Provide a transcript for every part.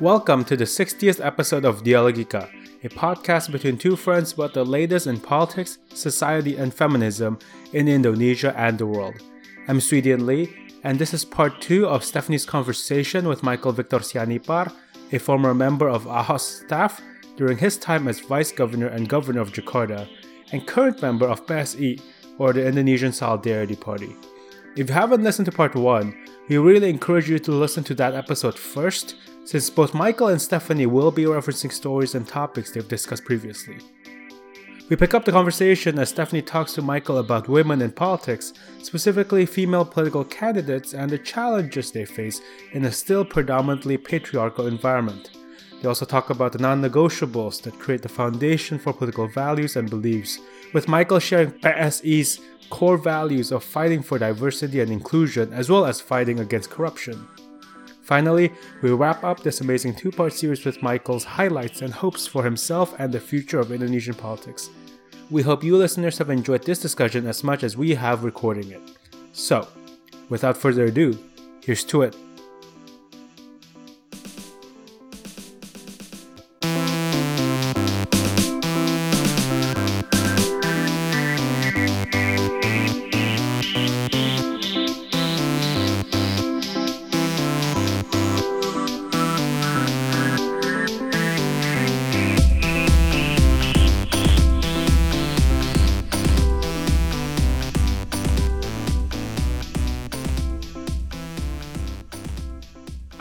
Welcome to the 60th episode of Dialogika, a podcast between two friends about the latest in politics, society, and feminism in Indonesia and the world. I'm Sweden Lee, and this is part two of Stephanie's conversation with Michael Victor Sianipar, a former member of Ahok's staff during his time as Vice Governor and Governor of Jakarta, and current member of PSI, or the Indonesian Solidarity Party. If you haven't listened to part one, we really encourage you to listen to that episode first, since both Michael and Stephanie will be referencing stories and topics they've discussed previously. We pick up the conversation as Stephanie talks to Michael about women in politics, specifically female political candidates and the challenges they face in a still predominantly patriarchal environment. They also talk about the non negotiables that create the foundation for political values and beliefs, with Michael sharing PSI's core values of fighting for diversity and inclusion as well as fighting against corruption. Finally, we wrap up this amazing two part series with Michael's highlights and hopes for himself and the future of Indonesian politics. We hope you listeners have enjoyed this discussion as much as we have recording it. So, without further ado, here's to it.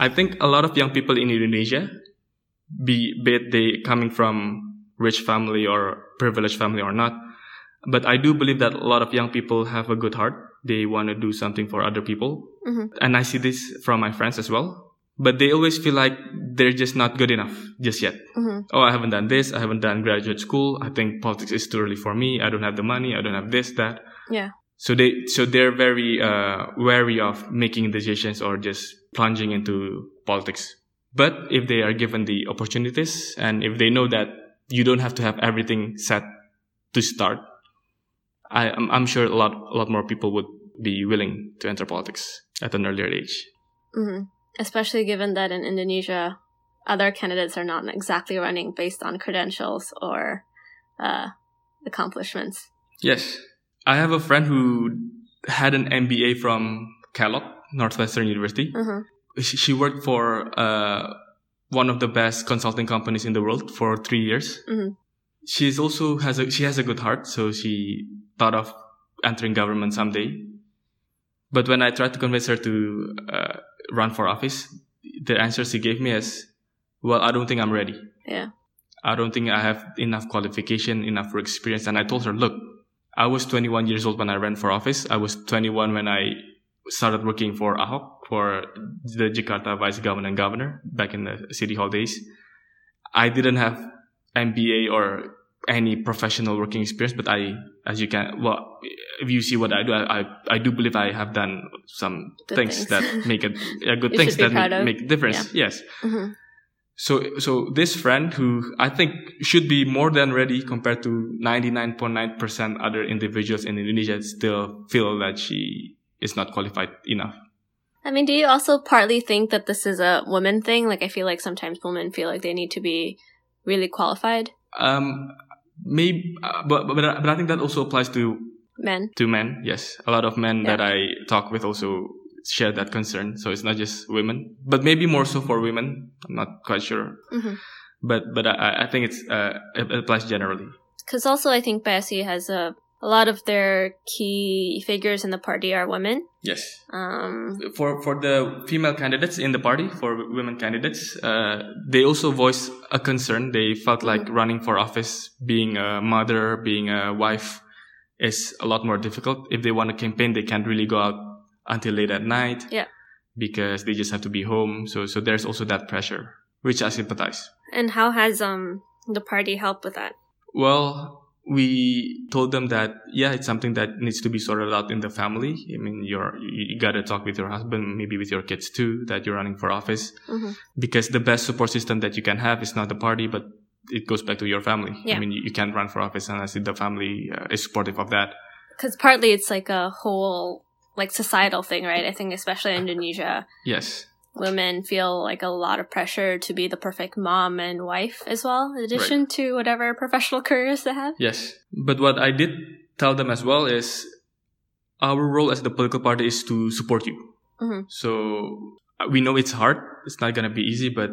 I think a lot of young people in Indonesia, be, be it they coming from rich family or privileged family or not, but I do believe that a lot of young people have a good heart. They want to do something for other people. Mm-hmm. And I see this from my friends as well. But they always feel like they're just not good enough just yet. Mm-hmm. Oh, I haven't done this. I haven't done graduate school. I think politics is too early for me. I don't have the money. I don't have this, that. Yeah. So they, so they're very, uh, wary of making decisions or just plunging into politics. But if they are given the opportunities and if they know that you don't have to have everything set to start, I, I'm, I'm sure a lot, a lot more people would be willing to enter politics at an earlier age. hmm Especially given that in Indonesia, other candidates are not exactly running based on credentials or uh, accomplishments. Yes. I have a friend who had an MBA from Kellogg, Northwestern University. hmm She, she worked for uh, one of the best consulting companies in the world for three years. Mhm. She's also has a she has a good heart, so she thought of entering government someday. But when I tried to convince her to uh, run for office, the answer she gave me is, "Well, I don't think I'm ready. Yeah. I don't think I have enough qualification, enough experience." And I told her, "Look, I was 21 years old when I ran for office. I was 21 when I started working for Ahok, for the Jakarta Vice Governor and Governor back in the city hall days. I didn't have MBA or any professional working experience, but I, as you can, well, if you see what I do, I, I, I do believe I have done some things, things. that make it, yeah, good things that make, make a difference. Yes. hmm So, so this friend who I think should be more than ready compared to 99.9% other individuals in Indonesia still feel that she is not qualified enough. I mean, do you also partly think that this is a woman thing? Like, I feel like sometimes women feel like they need to be really qualified. Um, maybe, uh, but, but, but I think that also applies to, Men. to men. Yes. A lot of men Yeah. that I talk with also share that concern. So it's not just women, but maybe more so for women. I'm not quite sure. hmm But, but I, I think it's, uh, it applies generally. Because also, I think PSI has a, a lot of their key figures in the party are women. Yes. Um, for for the female candidates in the party for women candidates uh, they also voiced a concern they felt like Mm-hmm. running for office being a mother being a wife is a lot more difficult if they want to campaign they can't really go out until late at night Yeah. because they just have to be home. So so there's also that pressure which i sympathize. And how has um the party helped with that? well we told them that yeah it's something that needs to be sorted out in the family. I mean you're you, you gotta talk with your husband maybe with your kids too that you're running for office. Hmm because the best support system that you can have is not the party but it goes back to your family. Yeah. i mean you, you can't run for office unless the family uh, is supportive of that. Because partly it's like a whole like societal thing, right? I think especially in Indonesia, yes women feel like a lot of pressure to be the perfect mom and wife as well, in addition right. to whatever professional careers they have. Yes. But what I did tell them as well is our role as the political party is to support you. Mm-hmm. So uh, we know it's hard. It's not going to be easy, but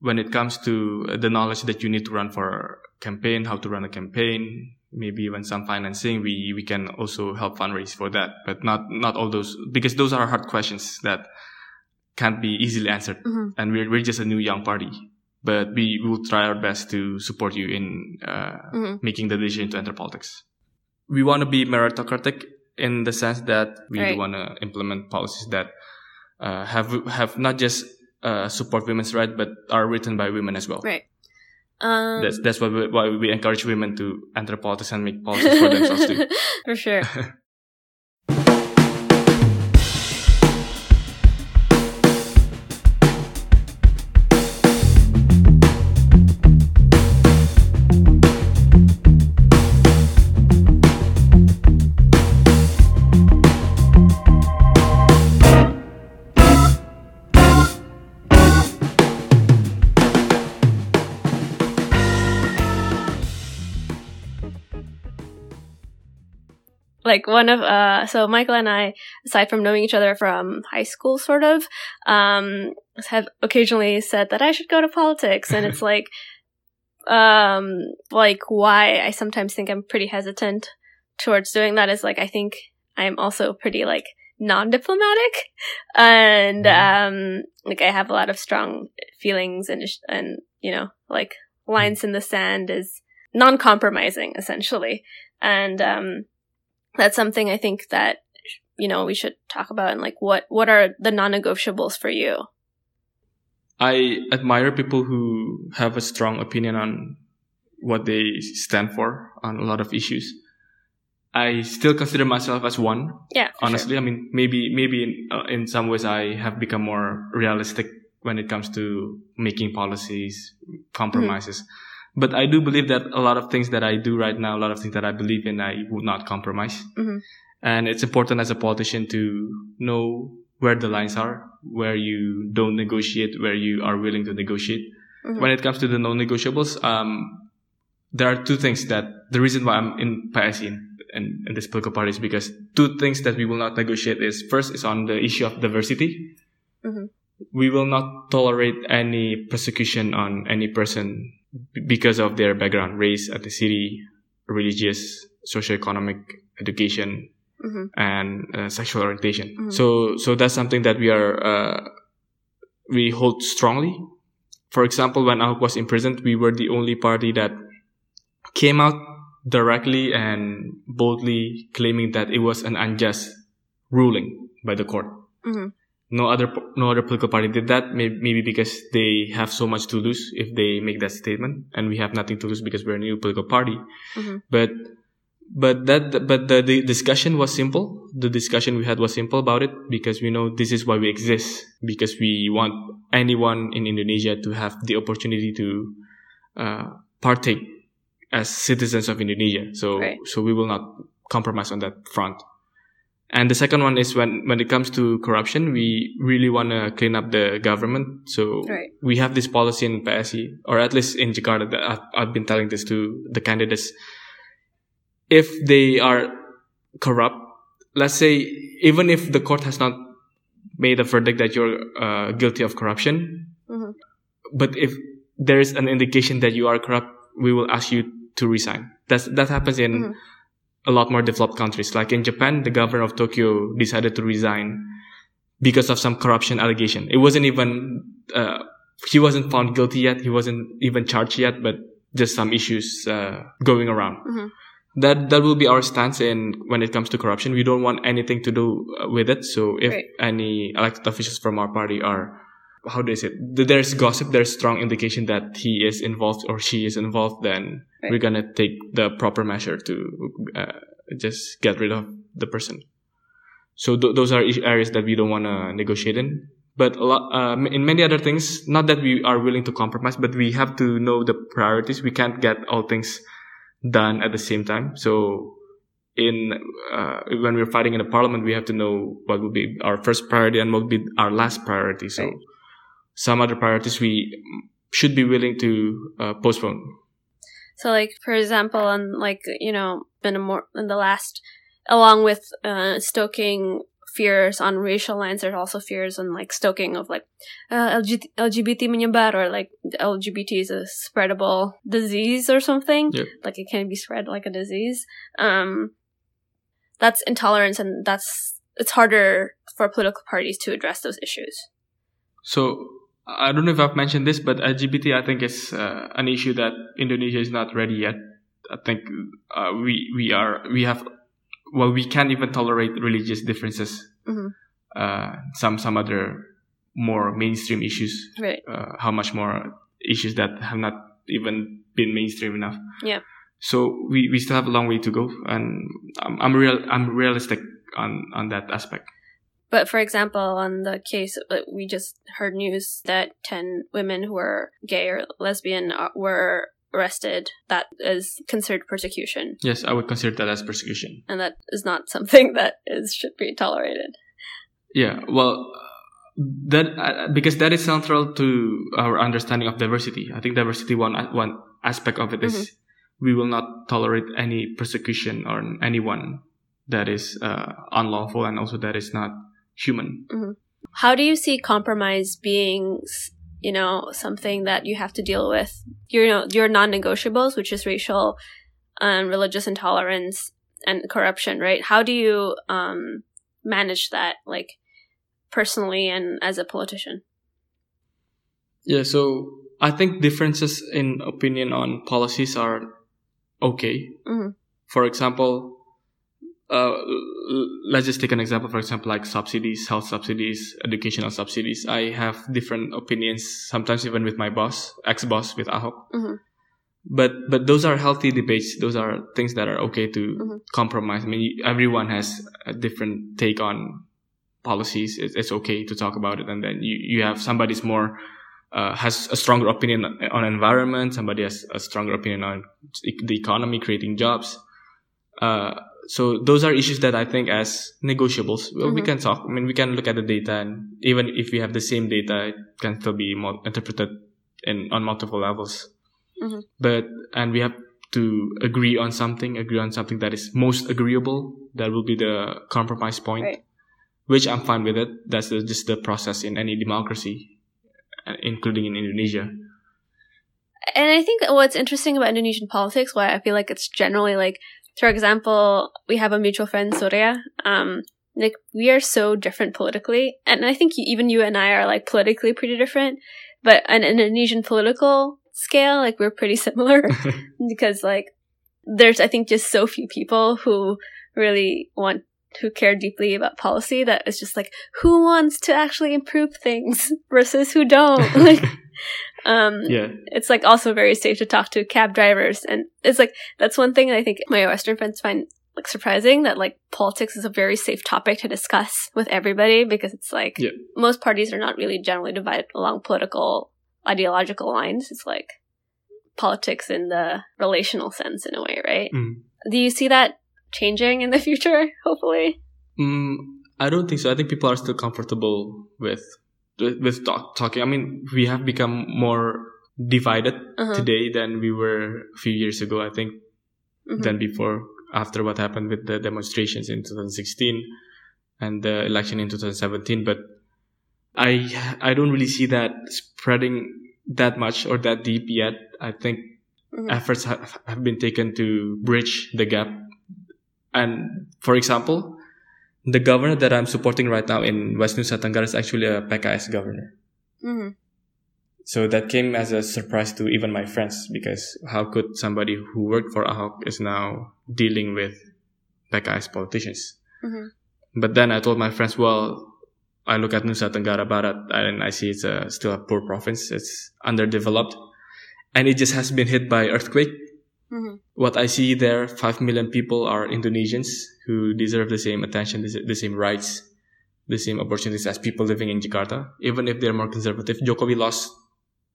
when it comes to the knowledge that you need to run for a campaign, how to run a campaign, maybe even some financing, we, we can also help fundraise for that, but not, not all those, because those are hard questions that can't be easily answered. Mm-hmm. And we're, we're just a new young party, but we will try our best to support you in, uh, mm-hmm. making the decision to enter politics. We want to be meritocratic in the sense that we right. want to implement policies that, uh, have, have not just uh, support women's rights, but are written by women as well. Right. Um, that's that's why we, why we encourage women to enter politics and make policies for themselves too. For sure. like one of uh so michael and i aside from knowing each other from high school sort of um have occasionally said that i should go to politics. And it's like um like why i sometimes think i'm pretty hesitant towards doing that is like i think i'm also pretty like non-diplomatic. And mm-hmm. um like i have a lot of strong feelings and and you know like lines in the sand is non-compromising essentially. And um that's something I think that you know we should talk about and like what what are the non-negotiables for you? I admire people who have a strong opinion on what they stand for on a lot of issues. I still consider myself as one. Yeah. Honestly, sure. I mean, maybe maybe in, uh, in some ways I have become more realistic when it comes to making policies, compromises. Mm-hmm. But I do believe that a lot of things that I do right now, a lot of things that I believe in, I would not compromise. Mm-hmm. And it's important as a politician to know where the lines are, where you don't negotiate, where you are willing to negotiate. Mm-hmm. When it comes to the non-negotiables, um, there are two things that the reason why I'm in PSI and, in this political party is because two things that we will not negotiate is first is on the issue of diversity. Mm-hmm. We will not tolerate any persecution on any person because of their background, race, ethnicity, religious, socioeconomic education, mm-hmm. and uh, sexual orientation. Mm-hmm. So, so that's something that we are uh, we hold strongly. For example, when Ahok was imprisoned, we were the only party that came out directly and boldly claiming that it was an unjust ruling by the court. Mm-hmm no other no other political party did that maybe because they have so much to lose if they make that statement and we have nothing to lose because we're a new political party mm-hmm. but but that but the, the discussion was simple the discussion we had was simple about it because we know this is why we exist because we want anyone in indonesia to have the opportunity to uh, partake as citizens of indonesia so right. so we will not compromise on that front and the second one is when, when it comes to corruption, we really want to clean up the government. So right. we have this policy in PSI, or at least in Jakarta, that I've, I've been telling this to the candidates. If they are corrupt, let's say, even if the court has not made a verdict that you're uh, guilty of corruption, mm-hmm. but if there is an indication that you are corrupt, we will ask you to resign. That's, that happens in mm-hmm a lot more developed countries. Like in Japan, the governor of Tokyo decided to resign because of some corruption allegation. It wasn't even, uh, he wasn't found guilty yet. He wasn't even charged yet, but just some issues, uh, going around. Mm-hmm. That, that will be our stance in when it comes to corruption. We don't want anything to do uh, with it. So if right. any elected officials from our party are how do I say it? There's gossip, there's strong indication that he is involved or she is involved, then right. we're gonna take the proper measure to uh, just get rid of the person. So th- those are areas that we don't want to negotiate in. But a lot, uh, in many other things, not that we are willing to compromise, but we have to know the priorities. We can't get all things done at the same time. So in uh, when we're fighting in the parliament, we have to know what will be our first priority and what will be our last priority. So Right. some other priorities we should be willing to uh, postpone. So, like for example, on like you know, in a more in the last, along with uh, stoking fears on racial lines, there's also fears on like stoking of like uh, LG- LGBT menyebar or like LGBT is a spreadable disease or something. Yep. Like it can be spread like a disease. Um, that's intolerance, and that's it's harder for political parties to address those issues. So I don't know if I've mentioned this, but LGBT I think is uh, an issue that Indonesia is not ready yet. I think uh, we we are we have well we can't even tolerate religious differences. Mhm. Uh, some some other more mainstream issues. Right. Uh, how much more issues that have not even been mainstream enough. Yeah. So we, we still have a long way to go, and I'm I'm real I'm realistic on on that aspect. But for example, on the case, uh, we just heard news that 10 women who were gay or lesbian uh, were arrested. That is considered persecution. Yes, I would consider that as persecution. And that is not something that is should be tolerated. Yeah, well, that uh, because that is central to our understanding of diversity. I think diversity one one aspect of it is we will not tolerate any persecution on anyone that is uh, unlawful and also that is not human. How do you see compromise being, you know, something that you have to deal with? Your, you know, your non-negotiables, which is racial and religious intolerance and corruption, right? How do you um, manage that, like personally and as a politician? Yeah, so I think differences in opinion on policies are okay. Mhm. For example, uh, let's just take an example. For example, like subsidies, health subsidies, educational subsidies. I have different opinions. Sometimes even with my boss, ex-boss, with Ahok. Mhm. But but those are healthy debates. Those are things that are okay to Mhm. compromise. I mean, everyone has a different take on policies. It's, it's okay to talk about it, and then you you have somebody's more uh, has a stronger opinion on environment. Somebody has a stronger opinion on the economy, creating jobs. Uh, so those are issues that I think as negotiables. Well, we Mhm. can talk. I mean, we can look at the data, and even if we have the same data, it can still be mul- interpreted in on multiple levels. Mhm. But and we have to agree on something, agree on something that is most agreeable. That will be the compromise point, Right. which I'm fine with it. That's the, just the process in any democracy, uh, including in Indonesia. And I think what's interesting about Indonesian politics, why I feel like it's generally like, for example, we have a mutual friend, Surya. Um, like we are so different politically, and I think even you and I are like politically pretty different. But on an Indonesian political scale, like we're pretty similar because like there's I think just so few people who really want who care deeply about policy that it's just like who wants to actually improve things versus who don't like um yeah. it's like also very safe to talk to cab drivers and it's like that's one thing i think my western friends find like surprising that like politics is a very safe topic to discuss with everybody because it's like Yeah. most parties are not really generally divided along political ideological lines it's like politics in the relational sense in a way right Mm. do you see that changing in the future hopefully Mm, I don't think so. I think people are still comfortable with with, talk, talking. I mean, we have become more divided Uh-huh. today than we were a few years ago. I think Mhm. than before. After what happened with the demonstrations in 2016 and the election in 2017, but I I don't really see that spreading that much or that deep yet. I think Mhm. efforts have, have been taken to bridge the gap. And for example, the governor that I'm supporting right now in West Nusa Tenggara is actually a PKS governor. Mhm. So that came as a surprise to even my friends because how could somebody who worked for Ahok is now dealing with PKS politicians? Mhm. But then I told my friends, well, I look at Nusa Tenggara Barat and I see it's a, still a poor province. It's underdeveloped and it just has been hit by earthquake. Mhm. What I see there, 5 million people are Indonesians who deserve the same attention, the same rights, the same opportunities as people living in Jakarta. Even if they're more conservative, Jokowi lost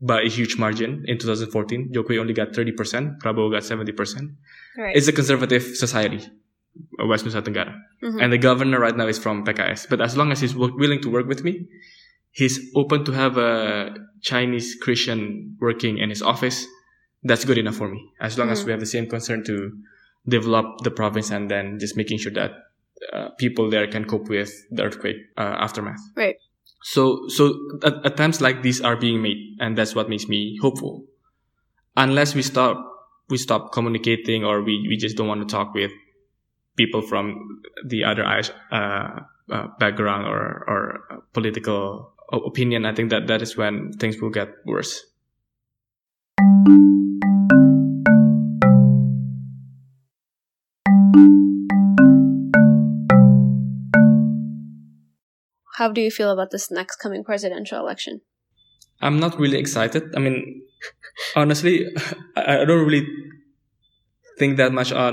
by a huge margin in 2014. Jokowi only got 30%, Prabowo got 70%. right It's a conservative society. uh, West Nusa Tenggara. Mhm. And the governor right now is from PKS. But as long as he's work, willing to work with me, he's open to have a Chinese Christian working in his office. That's good enough for me. As long as Mhm. we have the same concern to develop the province and then just making sure that uh, people there can cope with the earthquake uh, aftermath. Right. So, so at- attempts like these are being made, and that's what makes me hopeful. Unless we stop, we stop communicating, or we, we just don't want to talk with people from the other uh, uh, background or or political opinion. I think that that is when things will get worse. How do you feel about this next coming presidential election? I'm not really excited. I mean, honestly, I, don't really think that much on.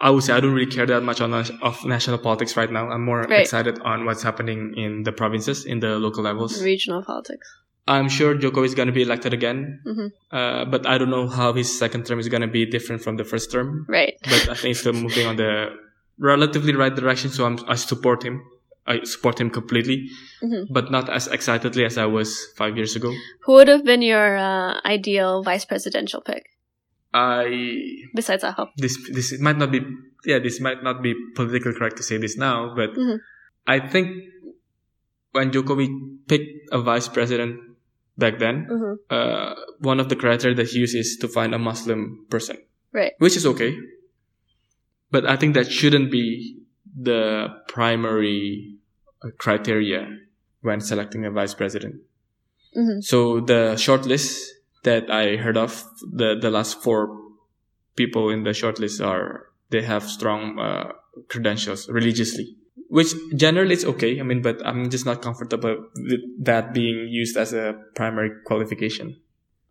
I would say I don't really care that much on of national politics right now. I'm more Right. excited on what's happening in the provinces, in the local levels. Regional politics. I'm sure Joko is going to be elected again, Mhm. uh, but I don't know how his second term is going to be different from the first term. Right. But I think he's still moving on the relatively right direction, so I'm, I support him. I support him completely, Mhm. but not as excitedly as I was five years ago. Who would have been your uh, ideal vice presidential pick I besides Ahok? this this might not be yeah this might not be politically correct to say this now, but Mhm. I think when Jokowi picked a vice president back then, Mm-hmm. uh, one of the criteria that he used is to find a Muslim person, Right. which is okay. But I think that shouldn't be the primary criteria when selecting a vice president. Mhm. So the shortlist that I heard of, the the last four people in the shortlist are they have strong uh, credentials religiously, which generally is okay. I mean, but I'm just not comfortable with that being used as a primary qualification.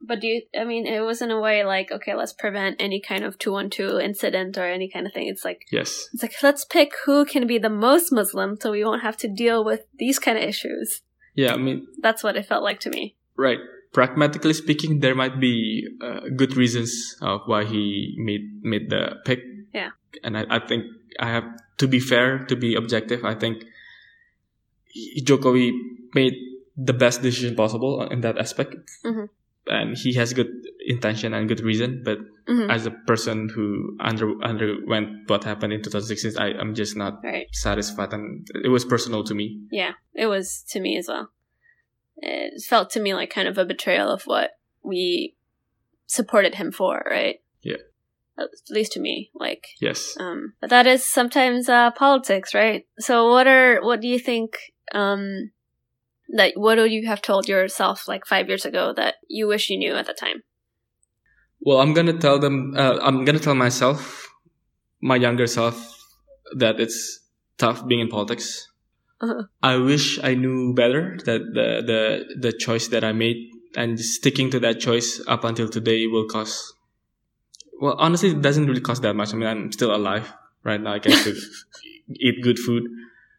But do you? I mean, it was in a way like, okay, let's prevent any kind of two one two incident or any kind of thing. It's like Yes. it's like let's pick who can be the most Muslim, so we won't have to deal with these kind of issues. Yeah. I mean, That's what it felt like to me. right. Pragmatically speaking, there might be uh, good reasons of why he made made the pick. Yeah. And I, I think I have to be fair, to be objective. I think Jokowi made the best decision possible in that aspect, Mhm. And he has good intention and good reason. But Mhm. as a person who under underwent what happened in 2016, I am just not Right. satisfied, and it was personal to me. Yeah, it was to me as well. It felt to me like kind of a betrayal of what we supported him for, right? Yeah. At least to me, like Yes. Um, but that is sometimes uh, politics, right? So, what are what do you think? Um, that what would you have told yourself like five years ago that you wish you knew at the time? Well, I'm gonna tell them. Uh, I'm gonna tell myself, my younger self, that it's tough being in politics. Uh-huh. I wish I knew better that the the the choice that I made and sticking to that choice up until today will cost. Well, honestly, it doesn't really cost that much. I mean, I'm still alive right now. I can eat good food,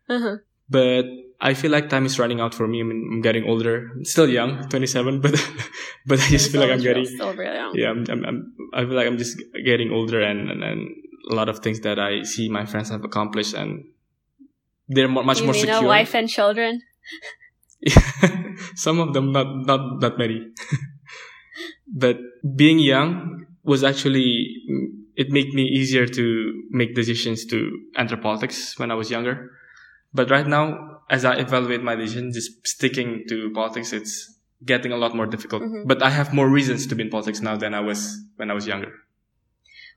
Uh-huh. but I feel like time is running out for me. I mean, I'm getting older. I'm still young, 27, but but I just feel like I'm getting still really young. yeah, I'm, I'm, I'm, I feel like I'm just getting older and, and, and a lot of things that I see my friends have accomplished and they're more, much you more mean secure. a wife and children? Some of them, not, not that many. but being young was actually, it made me easier to make decisions to enter politics when I was younger. But right now, as I evaluate my decision, just sticking to politics, it's getting a lot more difficult. Mhm. But I have more reasons to be in politics now than I was when I was younger.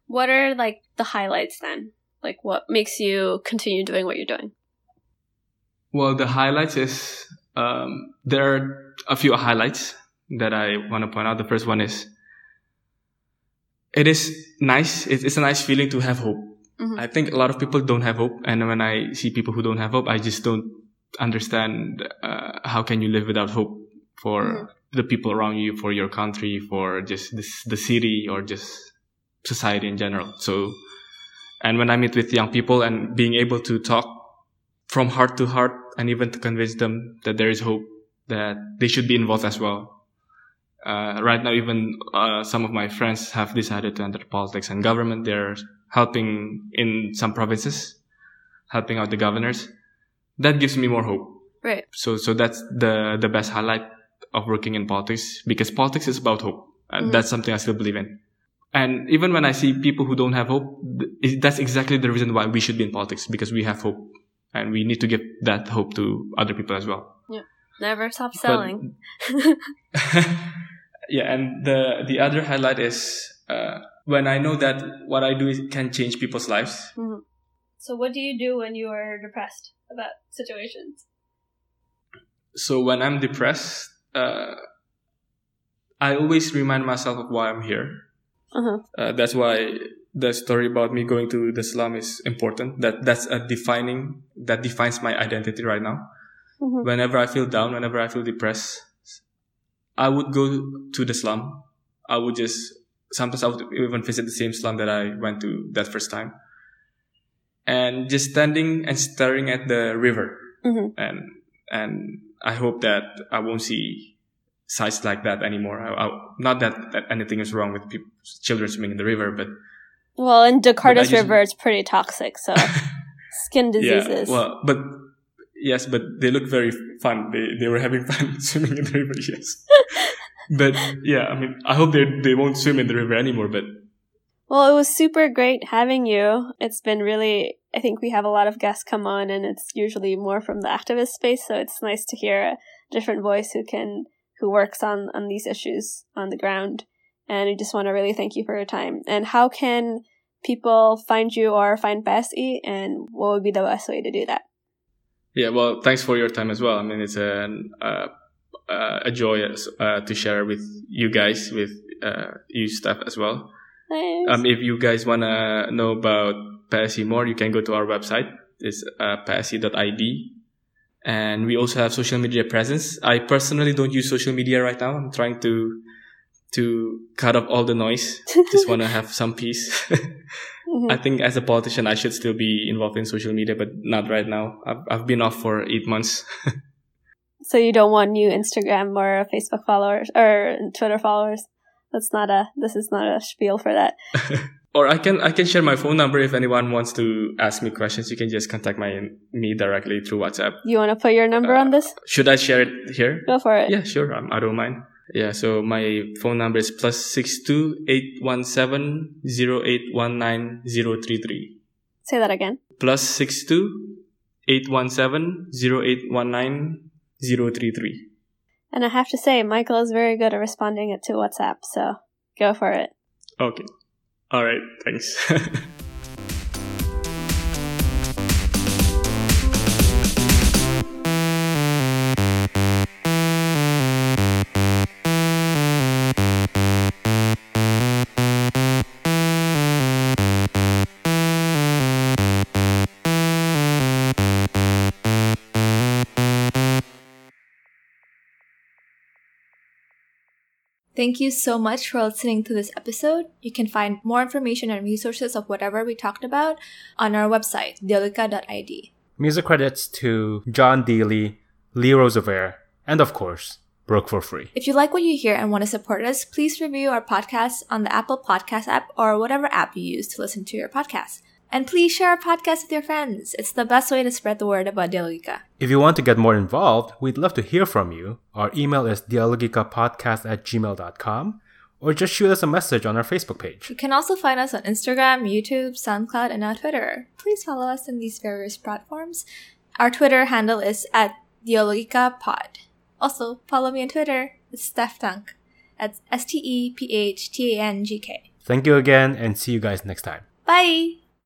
What are like the highlights then? Like, what makes you continue doing what you're doing? Well, the highlights is um, there are a few highlights that I want to point out. The first one is it is nice. It's a nice feeling to have hope. Mhm. I think a lot of people don't have hope, and when I see people who don't have hope, I just don't understand uh, how can you live without hope for Mhm. the people around you, for your country, for just this, the city, or just society in general. So, and when I meet with young people and being able to talk from heart to heart and even to convince them that there is hope, that they should be involved as well. Uh, right now, even uh, some of my friends have decided to enter politics and government. They're helping in some provinces, helping out the governors. That gives me more hope. Right. So, so that's the, the best highlight of working in politics because politics is about hope. And Mhm. that's something I still believe in. And even when I see people who don't have hope, that's exactly the reason why we should be in politics because we have hope and we need to give that hope to other people as well. Yeah. Never stop But- selling. yeah, and the the other highlight is uh, when I know that what I do can change people's lives. so, what do you do when you are depressed about situations? So when I'm depressed, uh, I always remind myself of why I'm here. Uh-huh. Uh, that's why the story about me going to the slum is important. That that's a defining that defines my identity right now. Mhm. Whenever I feel down, whenever I feel depressed, I would go to the slum. I would just sometimes I would even visit the same slum that I went to that first time, and just standing and staring at the river, Mhm. and and I hope that I won't see sights like that anymore. I, I, not that, that anything is wrong with people, children swimming in the river, but Well, in Jakarta's just- river, it's pretty toxic, so skin diseases. Yeah, well, but yes, but they look very fun. They they were having fun swimming in the river. Yes, but yeah, I mean, I hope they they won't swim in the river anymore. But Well, it was super great having you. It's been really, I think we have a lot of guests come on, and it's usually more from the activist space, so it's nice to hear a different voice who can, who works on, on these issues on the ground. And I just want to really thank you for your time. And how can people find you or find PSI, and what would be the best way to do that? yeah, well, thanks for your time as well. I mean, it's an uh, uh, a joy uh, to share with you guys, with uh, you staff as well. Um, if you guys wanna know about PSI more, you can go to our website. It's uh, psi.id. And we also have social media presence. I personally don't use social media right now. I'm trying to to cut off all the noise. Just wanna have some peace. Mhm. I think as a politician, I should still be involved in social media, but not right now. I've, I've been off for eight months. so you don't want new Instagram or Facebook followers or Twitter followers? That's not a, this is not a spiel for that. or I can I can share my phone number if anyone wants to ask me questions. You can just contact my me directly through WhatsApp. You want to put your number on this? Should I share it here? Go for it. Yeah, sure. Um, I don't mind. Yeah, so my phone number is plus six two eight one seven zero eight one nine zero three three. Say that again. Plus six two eight one seven zero eight one nine zero three three. And I have to say, Michael is very good at responding to WhatsApp, so go for it. Okay. All right. Thanks. Thank you so much for listening to this episode. You can find more information and resources of whatever we talked about on our website, dialogika.id. Music credits to John Dealey, Lee Roosevelt, and of course, Broke for Free. If you like what you hear and want to support us, please review our podcast on the Apple Podcast app or whatever app you use to listen to your podcast. And please share our podcast with your friends. It's the best way to spread the word about Dialogika. If you want to get more involved, we'd love to hear from you. Our email is dialogicapodcast at gmail.com or just shoot us a message on our Facebook page. You can also find us on Instagram, YouTube, SoundCloud, and our Twitter. Please follow us on these various platforms. Our Twitter handle is at Dialogika Also, follow me on Twitter. It's Steph Tangk. That's S T E P H T A N G K. Thank you again and see you guys next time. Bye!